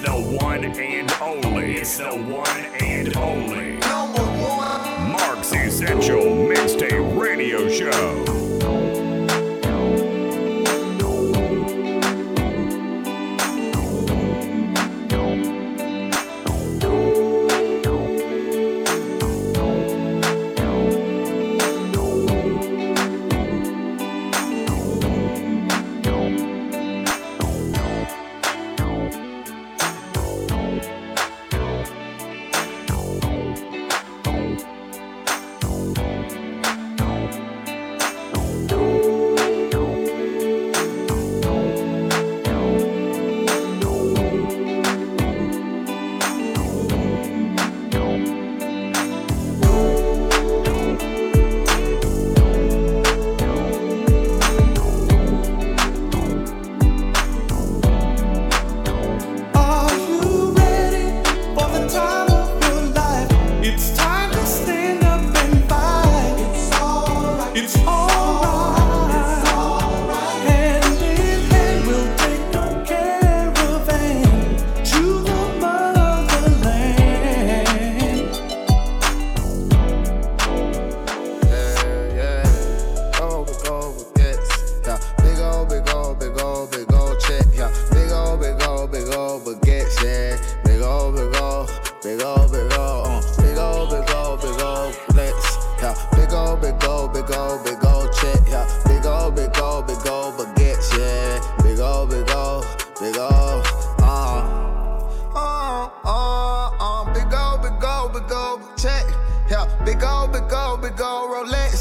It's the one and only. It's the one and only. Number one. Mark's Essential Mixtape Radio Show.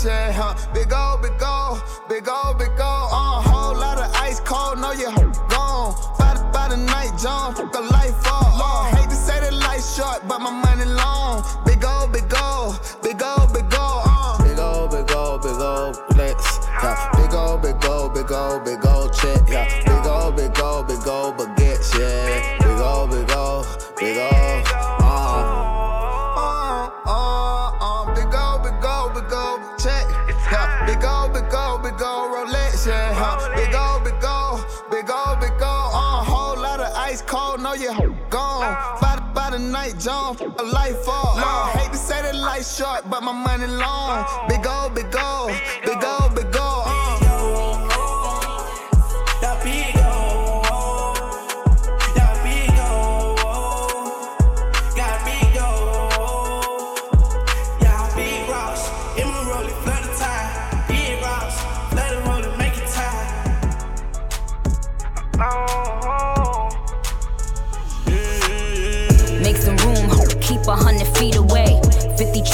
shit, huh? Big O, big O, big O, big O. Uh, whole lot of ice cold, know you gone. Fight by the night, John, fuck a life up. Lord, hate to say that life's short, but my mind. short, but my money long. Big old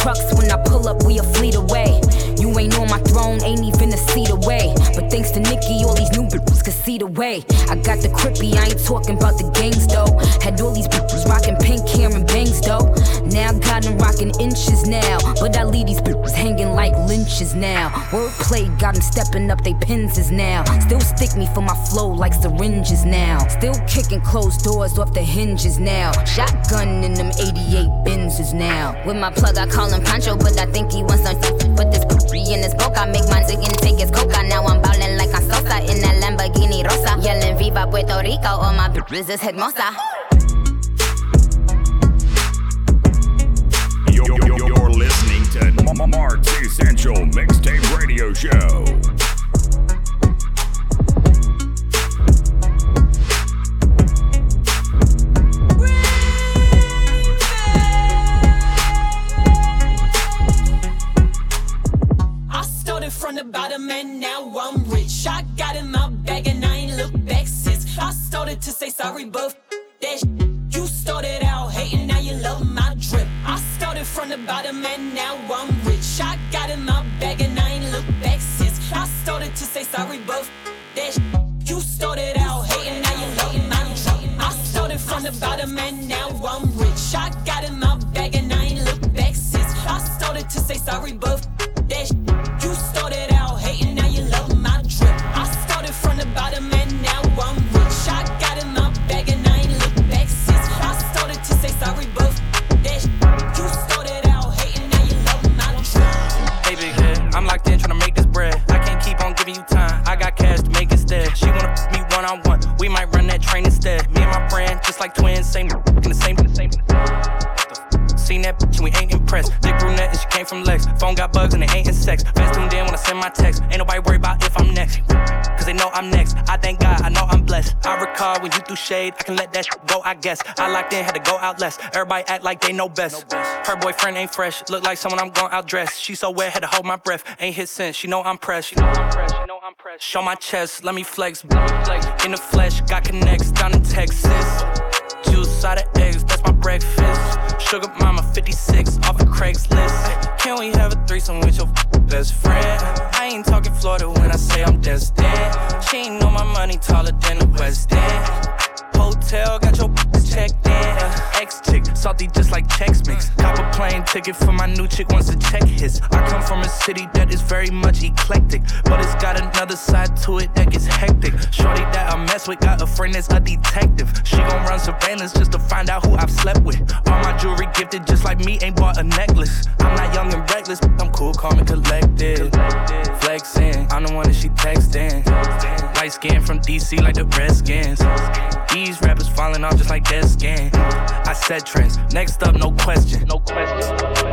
trucks when I pull up, we a fleet away. You ain't on my throne, ain't even a seat away. But thanks to Nikki, all these new bitches can see the way. I got the crippy, I ain't talking about the gangs though. Had all these bitches rocking pink hair and bangs though. Now got him rocking inches now. But I leave these bitches hanging like lynches now. Wordplay got him stepping up they pins now. Still stick me for my flow like syringes now. Still kicking closed doors off the hinges now. Shotgun in them 88 Benzes now. With my plug, I call him Pancho, but I think he wants some. But this in his coke, I make my zig and take his coca. Now I'm ballin' like I'm Sosa in that Lamborghini Rosa. Yelling Viva Puerto Rico, all my bitches is hermosa. Mama Mark's Essential Mixtape Radio Show. train instead. Me and my friend, just like twins, same in the same, the same. Seen that bitch and we ain't impressed. Big brunette and she came from Lex. Phone got bugs and they ain't in sex. Fans tuned in when I send my text. Ain't nobody worried about if I'm next. Cause they know I'm next. I thank God, I know I'm blessed. I recall when you threw shade, I can let that go, I guess. I locked in, had to go out less. Everybody act like they know best. Her boyfriend ain't fresh. Look like someone I'm gon' outdress. She so wet, had to hold my breath. Ain't hit since. She know I'm pressed. She know I'm pressed. She know I'm pressed. Show my chest, let me flex. In the flesh, got connects down in Texas. Juice out of eggs, that's my breakfast. Sugar mama 56 off of Craigslist. Can we have a threesome with your best friend? I ain't talking Florida when I say I'm destined. She ain't know my money taller than the West End. Hotel, got your checked in. Ex chick, salty just like Chex Mix. Cop a plane ticket for my new chick once the check hits. I come from a city that is very much eclectic, but it's got another side to it that gets hectic. Shorty that I mess with got a friend that's a detective. She gon' run surveillance just to find out who I've slept with. All my jewelry gifted just like me, ain't bought a necklace. I'm not young and reckless, but I'm cool, calm and collected. Flexing, I'm the one that she texting. Light skin from DC like the Redskins. These rappers falling off just like dead skin. I said trends. Next up, no question. No question.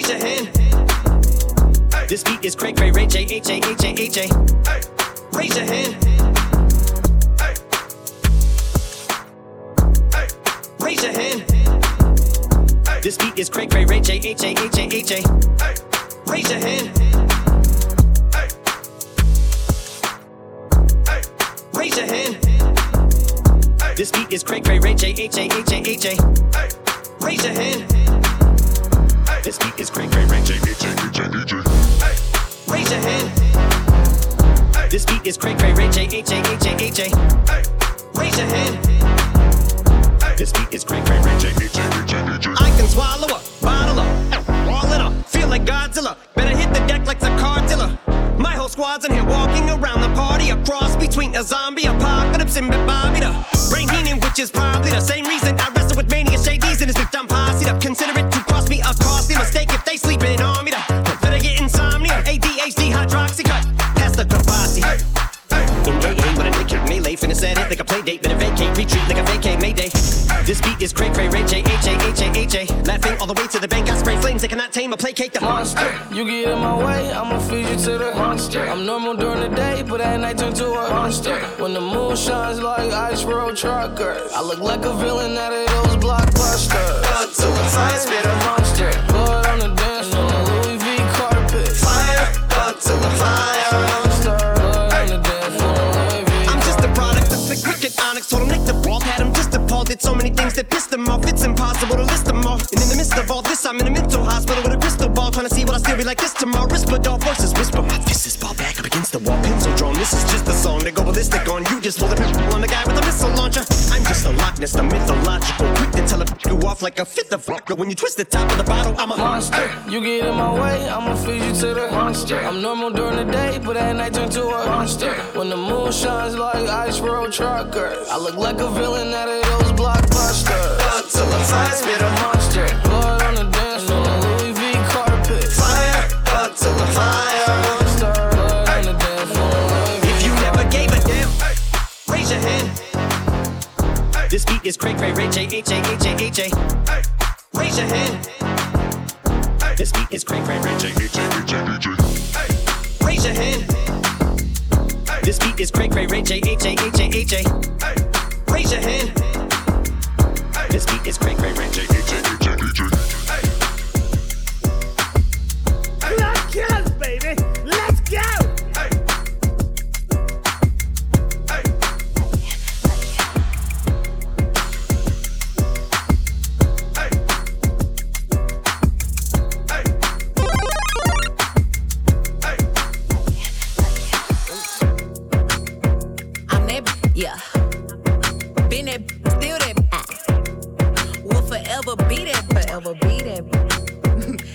Raise your hand. This beat is Craig Ray Ray J H A H A H A. Raise your hand. Raise your hand. This beat is Craig Ray Ray J H A H A H A. Raise your hand. Raise your hand. This beat is Craig Ray Ray J H A H A H A. Raise your hand. This beat is Craig Ray Ray J H A H A H A. Raise your hand. This beat is Craig Ray Ray J H A H A H A. Raise your hand. This beat is Craig Ray Ray J H A H A H A. I can swallow a bottle up, all in her, feel like Godzilla. Better hit the deck like the cartilla. My whole squad's in here walking around the party, a cross between a zombie apocalypse and Bobby the brain healing, which is probably the same reason playdate, Better vacate, retreat like a vacate, mayday. This beat is cray cray, ray J, H A H A H A. Laughing all the way to the bank, I spray flames, they cannot tame or placate the monster. You get in my way, I'ma feed you to the monster. I'm normal during the day, but at night turn to a monster. When the moon shines like ice road truckers, I look like a villain out of those blockbusters. Up to the fire, spit a monster. Blood on the dance floor, Louis V carpet. Fire, up to the fire. Many things that pissed them off. It's impossible to list them all. And in the midst of all this, I'm in a mental hospital with a crystal ball. Trying to see what I still be like this tomorrow. Whisper dog voices whisper. My fist is ball back up against the wall. Pencil drawn. This is just a song. They go ballistic on you. Just hold a pistol on the guy with a missile launcher. I'm just a Loch Ness, the mythological. Quick to tell a you off like a fifth of vodka. When you twist the top of the bottle, I'm a monster. You get in my way, I'ma feed you to the monster. I'm normal during the day, but at night turn to a monster. When the moon shines like ice road truckers, I look like a villain out of those blockbusters. Spit a monster. Blood on the dance floor, Louis V carpet. Fire, up to the fire. Monster, blood on the dance floor, If you never gave a damn, raise your hand. This beat is cray cray, Ray J, H A, H A, H A. Raise your hand. This beat is cray cray, Ray J, H A, H A, H A. Raise your hand. This beat is cray cray, Ray J, H A, H A, H A. Raise your hand. This beat is cray cray, Ray J, H A, H A, H A. Black Cats, baby. Let's go. I'm that, b- yeah. Been that, forever be that, forever be that.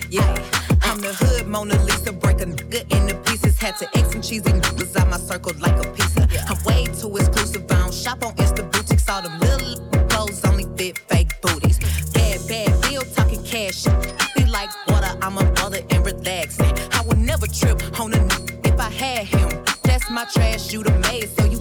yeah, I'm the hood Mona Lisa, break a nigga into pieces. Had to X some cheesy niggas out my circle like a pizza. I'm way too exclusive. I don't shop on Insta boutiques. All them little clothes only fit fake booties. Bad, bad bill talking cash. Be like water. I'm a mother and relaxing. I would never trip on a nigga if I had him. That's my trash, you the maid, so you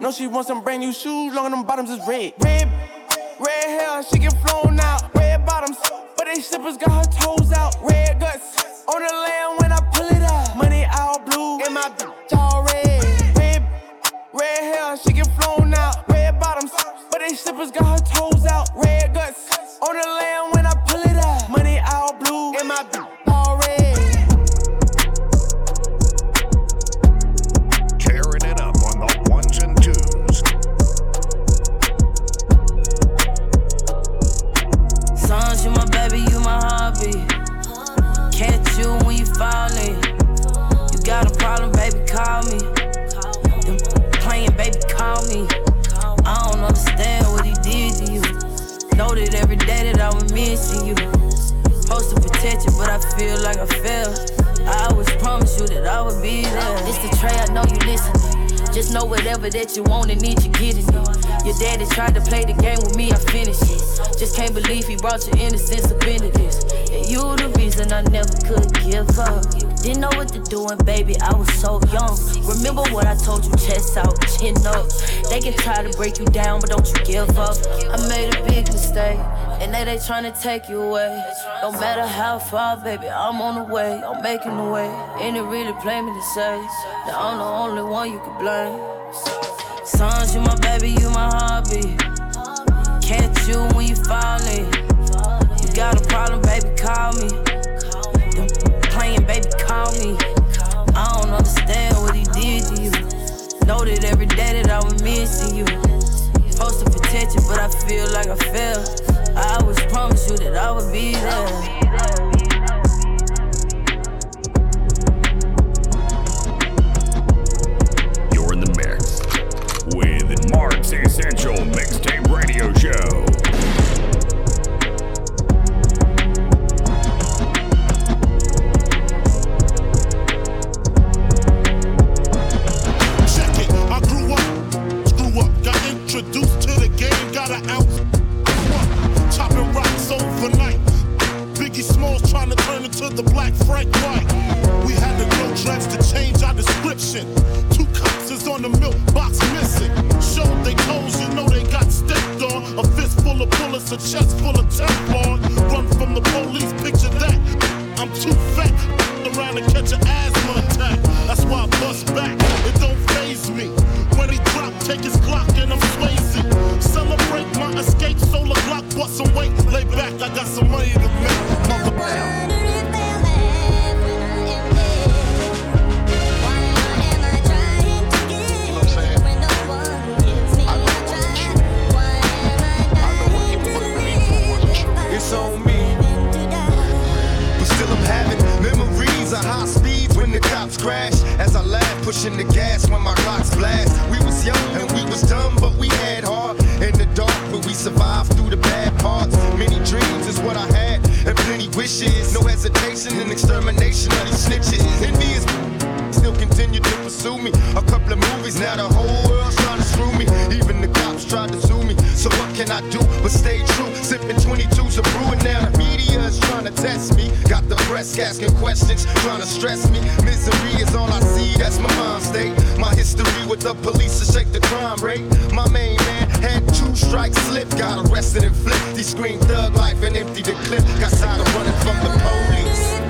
No, she wants some brand new shoes, long as them bottoms is red. Red, red hair, she get flown out. Red bottoms, but they slippers got her toes out. Red guts on the land when I pull it out. Money all blue, and my bitch all red. Red, red hair, she get flown out. Red bottoms, but they slippers got her toes out. Red guts on the land when I pull it out. Money all blue, and my bitch call me. Them playing, baby, call me. I don't understand what he did to you. Know that every day that I was missing you. Supposed to protect you, but I feel like I failed. I always promised you that I would be there. It's the tray, I know you listening. Just know whatever that you want and need, you get it. Your daddy tried to play the game with me, I finished it. Just can't believe he brought your innocence up into. And you the reason I never could give up. Didn't know what to do, and baby, I was so young. Remember what I told you, chest out, chin up. They can try to break you down, but don't you give up. I made a big mistake, and they they trying to take you away. No matter how far, baby, I'm on the way, I'm making the way. Ain't it really plain me to say that I'm the only one you can blame? Sons, you my baby, you my hobby. Catch you when you falling. Got a problem, baby, call me. Them playing, baby, call me. I don't understand what he did to you. Know that every day that I was missing you. Supposed to protect you, but I feel like I failed. I always promised you that I would be there. You're in the mix with Mark's Essential Mixtape Radio Show. Pushing the gas when my clocks blast. We was young and we was dumb, but we had heart. In the dark, but we survived through the bad parts. Many dreams is what I had, and plenty wishes. No hesitation and extermination of these snitches. Envious still continue to pursue me. A couple of movies, now the Press asking questions, trying to stress me. Misery is all I see, that's my mind state. My history with the police to shake the crime rate. My main man had two strikes slip, got arrested and flipped. He screamed thug life and emptied the clip. Got tired of running from the police.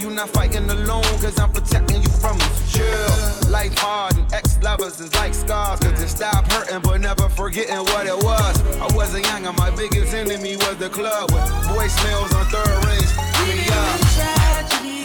You're not fighting alone, cause I'm protecting you from a Chill. Life hard and ex lovers is like scars, cause it stop hurting but never forgetting what it was. I was a young and my biggest enemy was the club with voicemails on third rings. We, up. Tragedy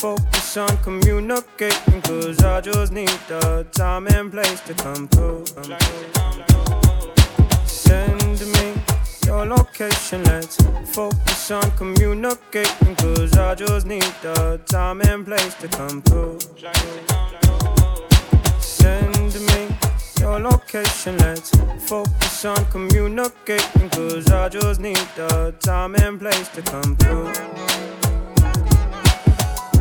focus on communicating Cause I just need the time and place to come through. Send me your location, let's focus on communicating Cause I just need the time and place to come through. Send me your location, let's focus on communicating Cause I just need the time and place to come through.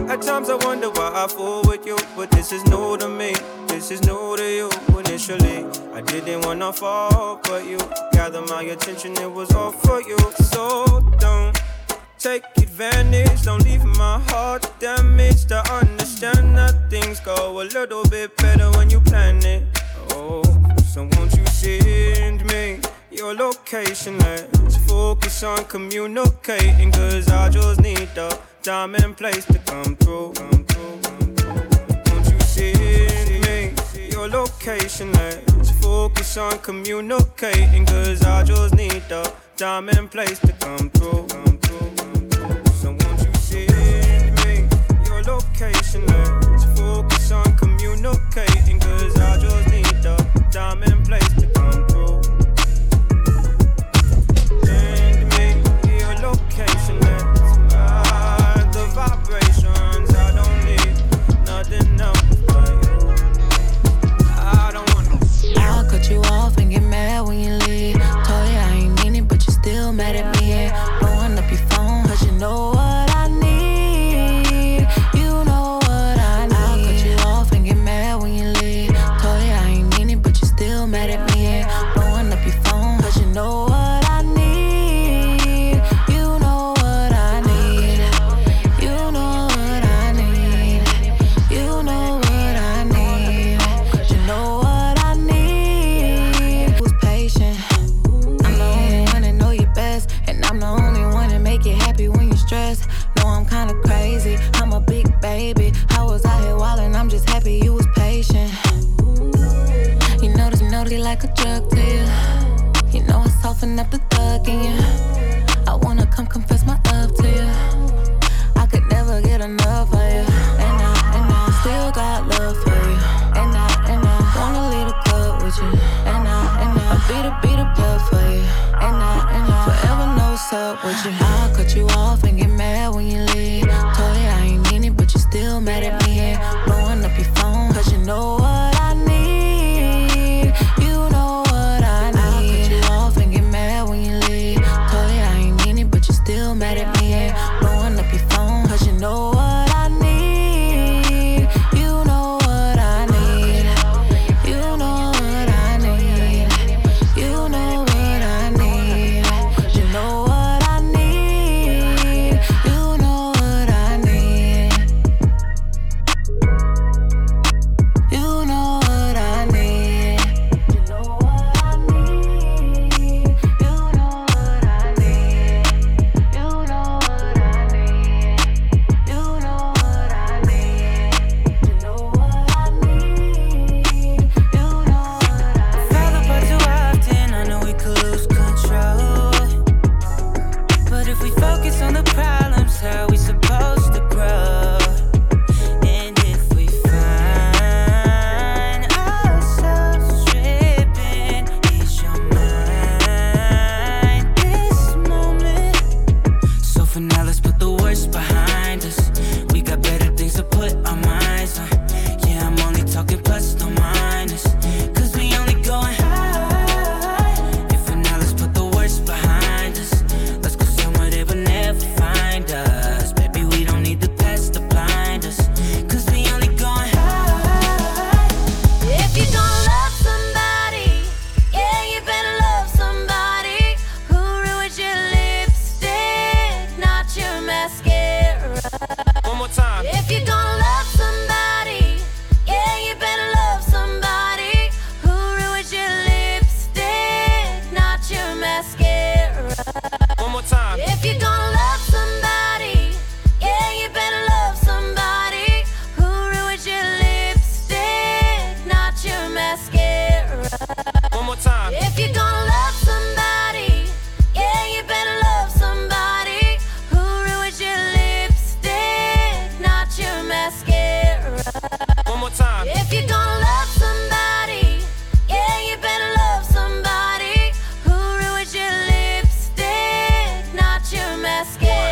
At times I wonder why I fool with you, but this is new to me. This is new to you initially. I didn't wanna fall, but you gathered my attention, it was all for you. So don't take advantage, don't leave my heart damaged. I understand that things go a little bit better when you plan it. Oh, so won't you send me? your location. Let's focus on communicating, cause I just need the time and place to come through. Come through, come through. Won't you send me your location? Let's focus on communicating, cause I just need the time and place to come through. Come through, come through. So won't you send me your location? Let's focus on communicating. basket.